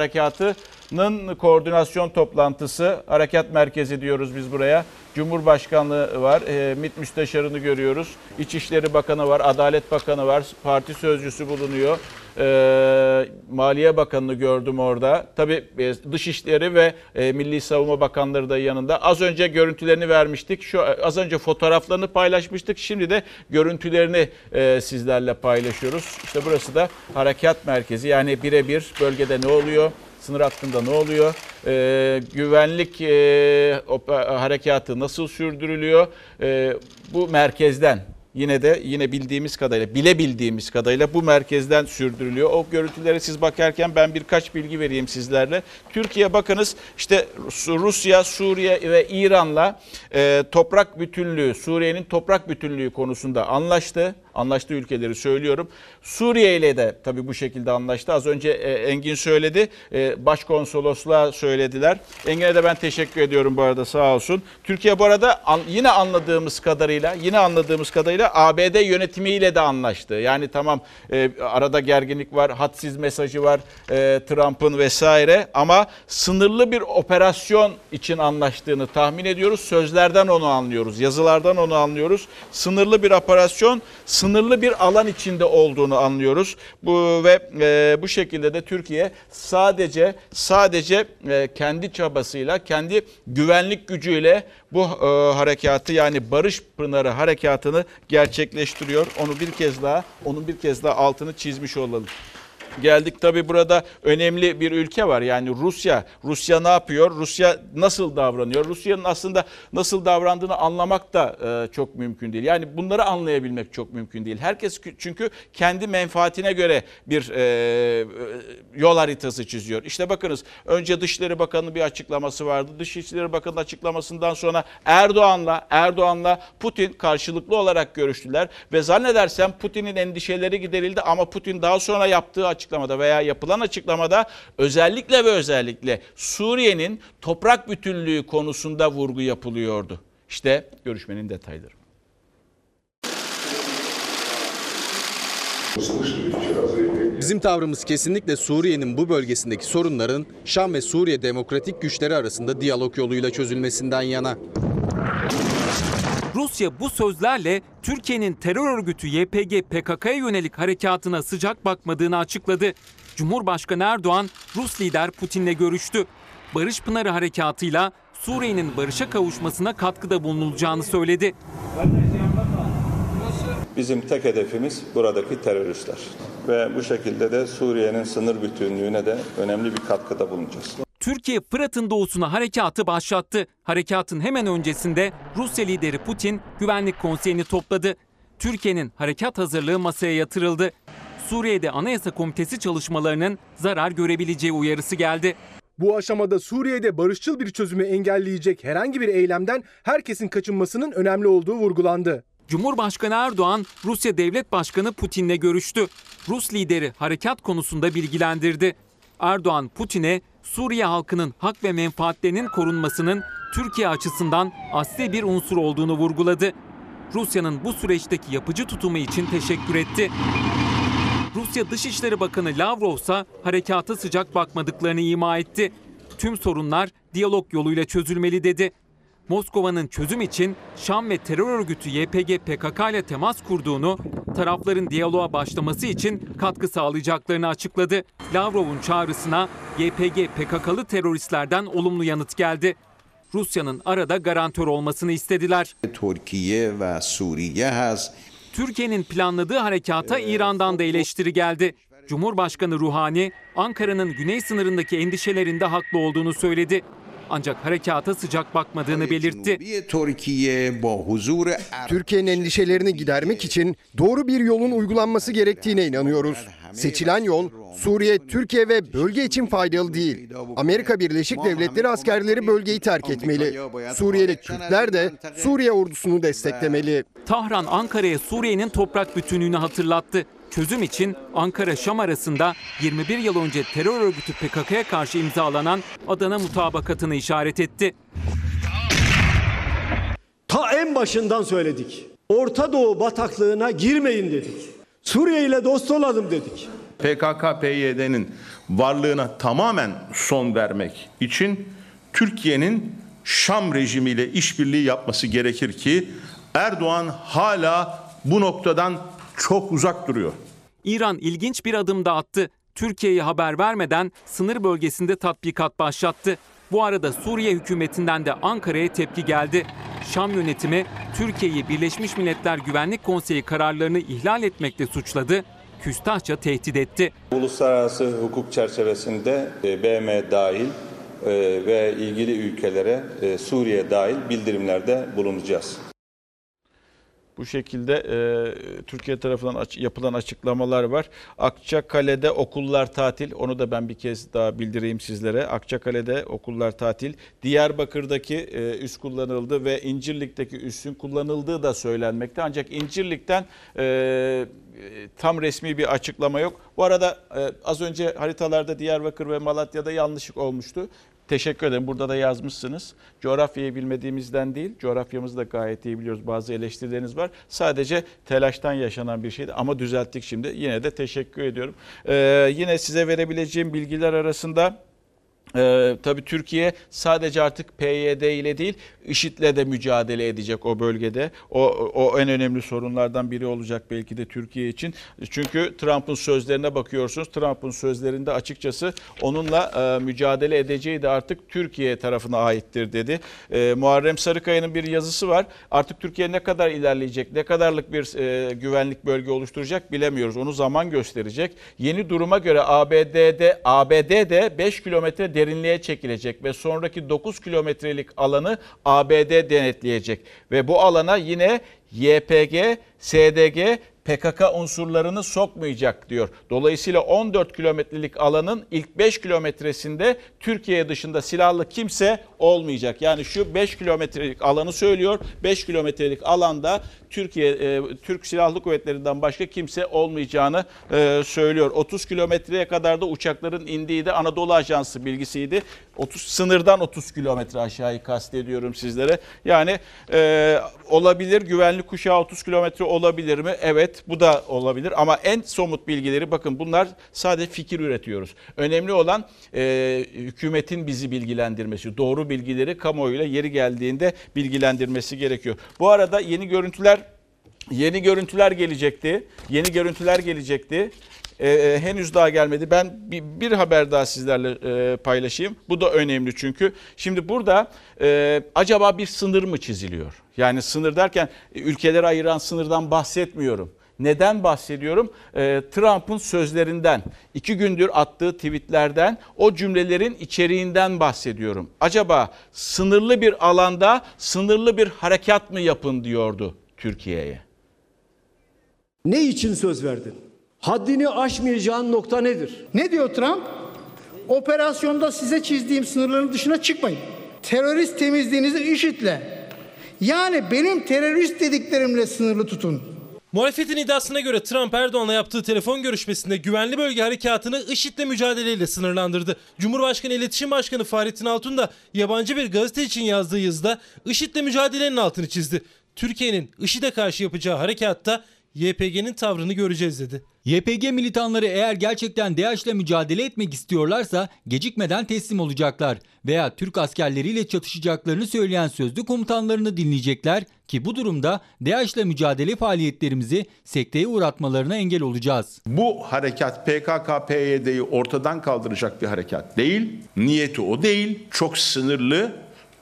Harekatı'nın koordinasyon toplantısı. Harekat merkezi diyoruz biz buraya. Cumhurbaşkanlığı var. E, MİT müsteşarını görüyoruz. İçişleri Bakanı var. Adalet Bakanı var. Parti sözcüsü bulunuyor. E, Maliye Bakanı'nı gördüm orada. Tabii e, Dışişleri ve e, Milli Savunma Bakanları da yanında. Az önce görüntülerini vermiştik. Şu az önce fotoğraflarını paylaşmıştık. Şimdi de görüntülerini e, sizlerle paylaşıyoruz. İşte burası da harekat merkezi. Yani birebir bölgede ne oluyor? Sınır hattında ne oluyor? Ee, güvenlik e, harekatı nasıl sürdürülüyor? Ee, bu merkezden yine de yine bildiğimiz kadarıyla, bile bildiğimiz kadarıyla bu merkezden sürdürülüyor. O görüntülere siz bakarken ben birkaç bilgi vereyim sizlerle. Türkiye bakınız işte Rusya, Suriye ve İran'la e, toprak bütünlüğü, Suriye'nin toprak bütünlüğü konusunda anlaştı. Anlaştığı ülkeleri söylüyorum. Suriye ile de tabii bu şekilde anlaştı. Az önce e, Engin söyledi. E, Başkonsolosluğa söylediler. Engin'e de ben teşekkür ediyorum bu arada sağ olsun. Türkiye bu arada yine anladığımız kadarıyla yine anladığımız kadarıyla ABD yönetimiyle de anlaştı. Yani tamam e, arada gerginlik var, hadsiz mesajı var Trump'ın vesaire ama sınırlı bir operasyon için anlaştığını tahmin ediyoruz. Sözlerden onu anlıyoruz, yazılardan onu anlıyoruz. Sınırlı bir operasyon, sınırlı bir alan içinde olduğunu anlıyoruz. Bu ve e, bu şekilde de Türkiye sadece sadece e, kendi çabasıyla, kendi güvenlik gücüyle bu e, harekatı yani Barış Pınarı harekatını gerçekleştiriyor. Onu bir kez daha, onun bir kez daha altını çizmiş olalım. Geldik tabi burada önemli bir ülke var yani Rusya. Rusya ne yapıyor? Rusya nasıl davranıyor? Rusya'nın aslında nasıl davrandığını anlamak da e, çok mümkün değil. Yani bunları anlayabilmek çok mümkün değil. Herkes kü- çünkü kendi menfaatine göre bir e, e, yol haritası çiziyor. İşte bakınız önce Dışişleri Bakanı'nın bir açıklaması vardı. Dışişleri Bakanı'nın açıklamasından sonra Erdoğan'la Erdoğan'la Putin karşılıklı olarak görüştüler ve zannedersem Putin'in endişeleri giderildi ama Putin daha sonra yaptığı açıklama açıklamada veya yapılan açıklamada özellikle ve özellikle Suriye'nin toprak bütünlüğü konusunda vurgu yapılıyordu. İşte görüşmenin detayları. Bizim tavrımız kesinlikle Suriye'nin bu bölgesindeki sorunların Şam ve Suriye demokratik güçleri arasında diyalog yoluyla çözülmesinden yana. Rusya bu sözlerle Türkiye'nin terör örgütü YPG PKK'ya yönelik harekatına sıcak bakmadığını açıkladı. Cumhurbaşkanı Erdoğan Rus lider Putin'le görüştü. Barış Pınarı harekatıyla Suriye'nin barışa kavuşmasına katkıda bulunulacağını söyledi. Bizim tek hedefimiz buradaki teröristler ve bu şekilde de Suriye'nin sınır bütünlüğüne de önemli bir katkıda bulunacağız. Türkiye Fırat'ın doğusuna harekatı başlattı. Harekatın hemen öncesinde Rusya lideri Putin Güvenlik Konseyi'ni topladı. Türkiye'nin harekat hazırlığı masaya yatırıldı. Suriye'de Anayasa Komitesi çalışmalarının zarar görebileceği uyarısı geldi. Bu aşamada Suriye'de barışçıl bir çözümü engelleyecek herhangi bir eylemden herkesin kaçınmasının önemli olduğu vurgulandı. Cumhurbaşkanı Erdoğan Rusya Devlet Başkanı Putin'le görüştü. Rus lideri harekat konusunda bilgilendirdi. Erdoğan Putin'e Suriye halkının hak ve menfaatlerinin korunmasının Türkiye açısından asli bir unsur olduğunu vurguladı. Rusya'nın bu süreçteki yapıcı tutumu için teşekkür etti. Rusya Dışişleri Bakanı Lavrov ise harekata sıcak bakmadıklarını ima etti. Tüm sorunlar diyalog yoluyla çözülmeli dedi. Moskova'nın çözüm için Şam ve terör örgütü YPG PKK ile temas kurduğunu, tarafların diyaloğa başlaması için katkı sağlayacaklarını açıkladı. Lavrov'un çağrısına YPG PKK'lı teröristlerden olumlu yanıt geldi. Rusya'nın arada garantör olmasını istediler. Türkiye ve Suriye has Türkiye'nin planladığı harekata İran'dan da eleştiri geldi. Cumhurbaşkanı Ruhani, Ankara'nın güney sınırındaki endişelerinde haklı olduğunu söyledi. Ancak harekata sıcak bakmadığını belirtti. Türkiye bu huzur Türkiye'nin endişelerini gidermek için doğru bir yolun uygulanması gerektiğine inanıyoruz. Seçilen yol Suriye, Türkiye ve bölge için faydalı değil. Amerika Birleşik Devletleri askerleri bölgeyi terk etmeli. Suriyeli Türkler de Suriye ordusunu desteklemeli. Tahran Ankara'ya Suriye'nin toprak bütünlüğünü hatırlattı. Çözüm için Ankara-Şam arasında 21 yıl önce terör örgütü PKK'ya karşı imzalanan Adana mutabakatını işaret etti. Ta en başından söyledik. Orta Doğu bataklığına girmeyin dedik. Suriye ile dost olalım dedik. PKK-PYD'nin varlığına tamamen son vermek için Türkiye'nin Şam rejimiyle işbirliği yapması gerekir ki Erdoğan hala bu noktadan çok uzak duruyor. İran ilginç bir adım da attı. Türkiye'ye haber vermeden sınır bölgesinde tatbikat başlattı. Bu arada Suriye hükümetinden de Ankara'ya tepki geldi. Şam yönetimi Türkiye'yi Birleşmiş Milletler Güvenlik Konseyi kararlarını ihlal etmekle suçladı. Küstahça tehdit etti. Uluslararası hukuk çerçevesinde e, BM dahil e, ve ilgili ülkelere e, Suriye dahil bildirimlerde bulunacağız. Bu şekilde e, Türkiye tarafından aç- yapılan açıklamalar var. Akçakale'de okullar tatil. Onu da ben bir kez daha bildireyim sizlere. Akçakale'de okullar tatil. Diyarbakır'daki e, üs kullanıldı ve İncirlik'teki üssün kullanıldığı da söylenmekte. Ancak İncirlik'ten e, e, tam resmi bir açıklama yok. Bu arada e, az önce haritalarda Diyarbakır ve Malatya'da yanlışlık olmuştu. Teşekkür ederim. Burada da yazmışsınız. Coğrafyayı bilmediğimizden değil, coğrafyamızı da gayet iyi biliyoruz. Bazı eleştirileriniz var. Sadece telaştan yaşanan bir şeydi ama düzelttik şimdi. Yine de teşekkür ediyorum. Ee, yine size verebileceğim bilgiler arasında ee, tabii Türkiye sadece artık PYD ile değil IŞİD'le de mücadele edecek o bölgede. O, o en önemli sorunlardan biri olacak belki de Türkiye için. Çünkü Trump'ın sözlerine bakıyorsunuz. Trump'ın sözlerinde açıkçası onunla e, mücadele edeceği de artık Türkiye tarafına aittir dedi. E, Muharrem Sarıkaya'nın bir yazısı var. Artık Türkiye ne kadar ilerleyecek, ne kadarlık bir e, güvenlik bölge oluşturacak bilemiyoruz. Onu zaman gösterecek. Yeni duruma göre ABD'de ABD'de 5 kilometre derinliğe çekilecek ve sonraki 9 kilometrelik alanı ABD denetleyecek. Ve bu alana yine YPG, SDG, PKK unsurlarını sokmayacak diyor. Dolayısıyla 14 kilometrelik alanın ilk 5 kilometresinde Türkiye dışında silahlı kimse olmayacak. Yani şu 5 kilometrelik alanı söylüyor. 5 kilometrelik alanda Türkiye e, Türk Silahlı Kuvvetleri'nden başka kimse olmayacağını e, söylüyor. 30 kilometreye kadar da uçakların indiği de Anadolu Ajansı bilgisiydi. 30 sınırdan 30 kilometre aşağıyı kastediyorum sizlere. Yani e, olabilir güvenlik kuşağı 30 kilometre olabilir mi? Evet bu da olabilir ama en somut bilgileri bakın bunlar sadece fikir üretiyoruz. Önemli olan e, hükümetin bizi bilgilendirmesi. Doğru bilgileri kamuoyuyla yeri geldiğinde bilgilendirmesi gerekiyor. Bu arada yeni görüntüler Yeni görüntüler gelecekti. Yeni görüntüler gelecekti. Ee, henüz daha gelmedi. Ben bir, bir haber daha sizlerle e, paylaşayım. Bu da önemli çünkü. Şimdi burada e, acaba bir sınır mı çiziliyor? Yani sınır derken e, ülkeleri ayıran sınırdan bahsetmiyorum. Neden bahsediyorum? E, Trump'ın sözlerinden, iki gündür attığı tweetlerden, o cümlelerin içeriğinden bahsediyorum. Acaba sınırlı bir alanda sınırlı bir harekat mı yapın diyordu Türkiye'ye? Ne için söz verdin? Haddini aşmayacağın nokta nedir? Ne diyor Trump? Operasyonda size çizdiğim sınırların dışına çıkmayın. Terörist temizliğinizi IŞİD'le. Yani benim terörist dediklerimle sınırlı tutun. Muhalefetin iddiasına göre Trump Erdoğan'la yaptığı telefon görüşmesinde güvenli bölge harekatını IŞİD'le mücadeleyle sınırlandırdı. Cumhurbaşkanı İletişim Başkanı Fahrettin Altun da yabancı bir gazete için yazdığı yazıda IŞİD'le mücadelenin altını çizdi. Türkiye'nin IŞİD'e karşı yapacağı harekatta YPG'nin tavrını göreceğiz dedi. YPG militanları eğer gerçekten DAEŞ'le mücadele etmek istiyorlarsa gecikmeden teslim olacaklar veya Türk askerleriyle çatışacaklarını söyleyen sözlü komutanlarını dinleyecekler ki bu durumda DAEŞ'le mücadele faaliyetlerimizi sekteye uğratmalarına engel olacağız. Bu harekat PKK-PYD'yi ortadan kaldıracak bir harekat değil. Niyeti o değil. Çok sınırlı.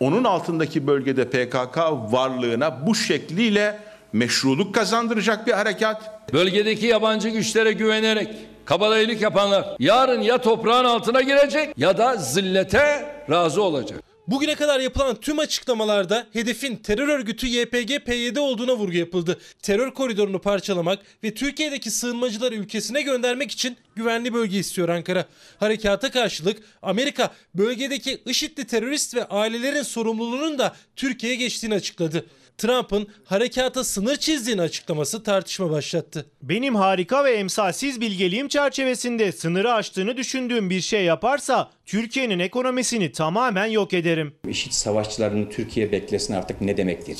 Onun altındaki bölgede PKK varlığına bu şekliyle meşruluk kazandıracak bir harekat. Bölgedeki yabancı güçlere güvenerek kabadayılık yapanlar yarın ya toprağın altına girecek ya da zillete razı olacak. Bugüne kadar yapılan tüm açıklamalarda hedefin terör örgütü YPG-PYD olduğuna vurgu yapıldı. Terör koridorunu parçalamak ve Türkiye'deki sığınmacıları ülkesine göndermek için güvenli bölge istiyor Ankara. Harekata karşılık Amerika bölgedeki IŞİD'li terörist ve ailelerin sorumluluğunun da Türkiye'ye geçtiğini açıkladı. Trump'ın harekata sınır çizdiğini açıklaması tartışma başlattı. Benim harika ve emsalsiz bilgeliğim çerçevesinde sınırı aştığını düşündüğüm bir şey yaparsa Türkiye'nin ekonomisini tamamen yok ederim. IŞİD savaşçılarını Türkiye beklesin artık ne demektir?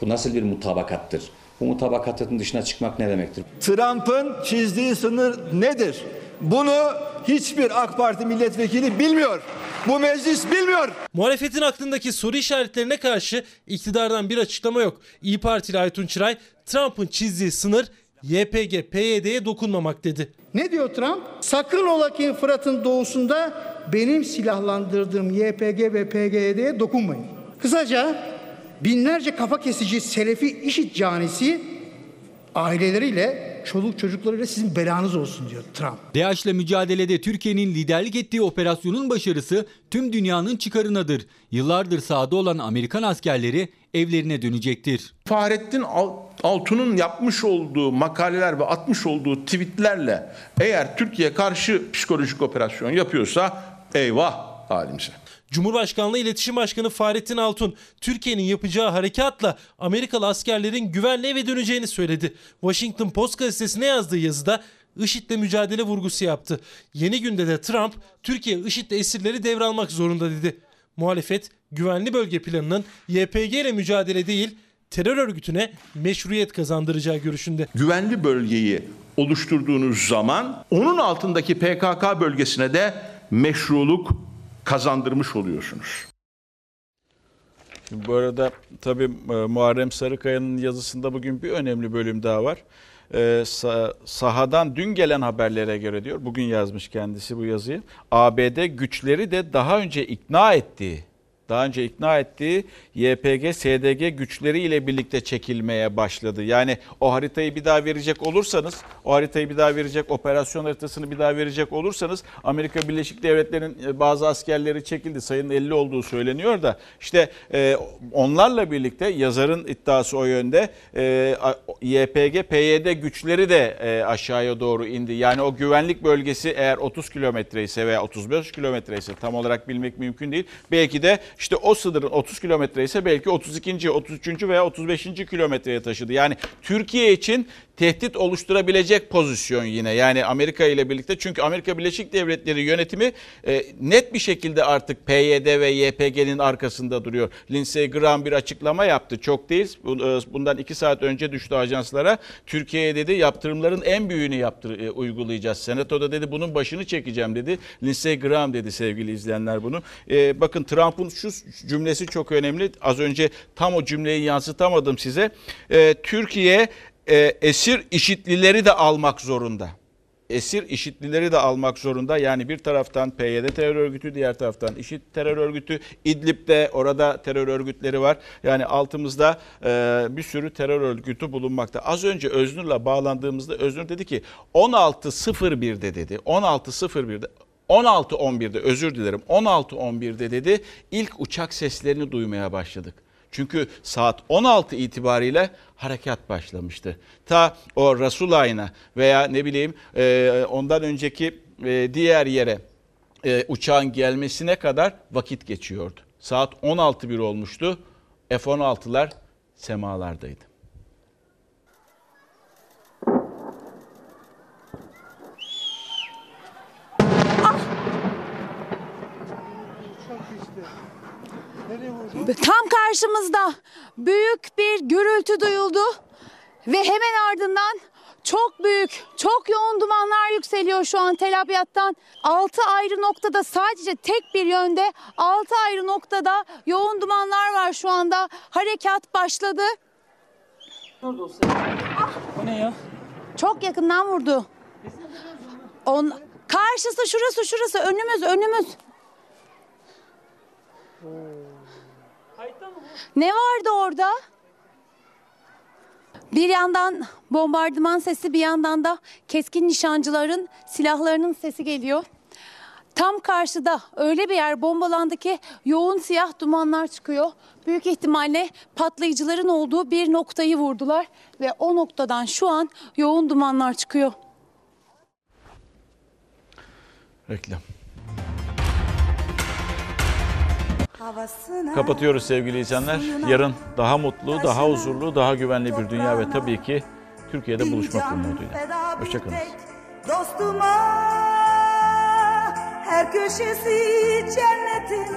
Bu nasıl bir mutabakattır? Bu mutabakatın dışına çıkmak ne demektir? Trump'ın çizdiği sınır nedir? Bunu hiçbir AK Parti milletvekili bilmiyor. Bu meclis bilmiyor. Muhalefetin aklındaki soru işaretlerine karşı iktidardan bir açıklama yok. İyi Partili Aytun Çıray, Trump'ın çizdiği sınır YPG, PYD'ye dokunmamak dedi. Ne diyor Trump? Sakın ola ki Fırat'ın doğusunda benim silahlandırdığım YPG ve PGD'ye dokunmayın. Kısaca binlerce kafa kesici Selefi IŞİD canisi aileleriyle, çoluk çocuklarıyla sizin belanız olsun diyor Trump. DAEŞ'le mücadelede Türkiye'nin liderlik ettiği operasyonun başarısı tüm dünyanın çıkarınadır. Yıllardır sahada olan Amerikan askerleri evlerine dönecektir. Fahrettin Altun'un yapmış olduğu makaleler ve atmış olduğu tweetlerle eğer Türkiye karşı psikolojik operasyon yapıyorsa eyvah halimize. Cumhurbaşkanlığı İletişim Başkanı Fahrettin Altun, Türkiye'nin yapacağı harekatla Amerikalı askerlerin güvenle eve döneceğini söyledi. Washington Post gazetesine yazdığı yazıda IŞİD'le mücadele vurgusu yaptı. Yeni günde de Trump, Türkiye IŞİD'le esirleri devralmak zorunda dedi. Muhalefet, güvenli bölge planının YPG ile mücadele değil, terör örgütüne meşruiyet kazandıracağı görüşünde. Güvenli bölgeyi oluşturduğunuz zaman onun altındaki PKK bölgesine de meşruluk kazandırmış oluyorsunuz. Bu arada tabii Muharrem Sarıkaya'nın yazısında bugün bir önemli bölüm daha var. Ee, sahadan dün gelen haberlere göre diyor, bugün yazmış kendisi bu yazıyı. ABD güçleri de daha önce ikna ettiği daha önce ikna ettiği YPG, SDG güçleriyle birlikte çekilmeye başladı. Yani o haritayı bir daha verecek olursanız, o haritayı bir daha verecek, operasyon haritasını bir daha verecek olursanız Amerika Birleşik Devletleri'nin e, bazı askerleri çekildi. Sayının 50 olduğu söyleniyor da işte e, onlarla birlikte yazarın iddiası o yönde e, YPG, PYD güçleri de e, aşağıya doğru indi. Yani o güvenlik bölgesi eğer 30 kilometre ise veya 35 kilometre ise tam olarak bilmek mümkün değil. Belki de işte o sınırın 30 kilometre ise belki 32. 33. veya 35. kilometreye taşıdı. Yani Türkiye için tehdit oluşturabilecek pozisyon yine. Yani Amerika ile birlikte çünkü Amerika Birleşik Devletleri yönetimi e, net bir şekilde artık PYD ve YPG'nin arkasında duruyor. Lindsey Graham bir açıklama yaptı. Çok değil. E, Bundan iki saat önce düştü ajanslara. Türkiye'ye dedi yaptırımların en büyüğünü yaptır, e, uygulayacağız. Senatoda dedi bunun başını çekeceğim dedi. Lindsey Graham dedi sevgili izleyenler bunu. E, bakın Trump'ın şu cümlesi çok önemli. Az önce tam o cümleyi yansıtamadım size. E, Türkiye e, esir işitlileri de almak zorunda. Esir işitlileri de almak zorunda. Yani bir taraftan PYD terör örgütü, diğer taraftan IŞİD terör örgütü. İdlib'de orada terör örgütleri var. Yani altımızda e, bir sürü terör örgütü bulunmakta. Az önce Öznur'la bağlandığımızda Öznur dedi ki 16.01'de dedi. 16.01'de 16.11'de özür dilerim 16.11'de dedi ilk uçak seslerini duymaya başladık. Çünkü saat 16 itibariyle harekat başlamıştı. Ta o Rasulayna veya ne bileyim e, ondan önceki e, diğer yere e, uçağın gelmesine kadar vakit geçiyordu. Saat 16.01 olmuştu. F-16'lar semalardaydı. Tam karşımızda büyük bir gürültü duyuldu ve hemen ardından çok büyük, çok yoğun dumanlar yükseliyor şu an Tel Abyad'dan. 6 ayrı noktada sadece tek bir yönde 6 ayrı noktada yoğun dumanlar var şu anda. Harekat başladı. O ne ya? Çok yakından vurdu. On, karşısı şurası şurası önümüz önümüz. Ne vardı orada? Bir yandan bombardıman sesi bir yandan da keskin nişancıların silahlarının sesi geliyor. Tam karşıda öyle bir yer bombalandı ki yoğun siyah dumanlar çıkıyor. Büyük ihtimalle patlayıcıların olduğu bir noktayı vurdular ve o noktadan şu an yoğun dumanlar çıkıyor. Reklam. Kapatıyoruz sevgili izleyenler. Yarın daha mutlu, daha huzurlu, daha güvenli bir dünya ve tabii ki Türkiye'de buluşmak umuduyla. Hoşçakalın. Dostuma her köşesi cennetin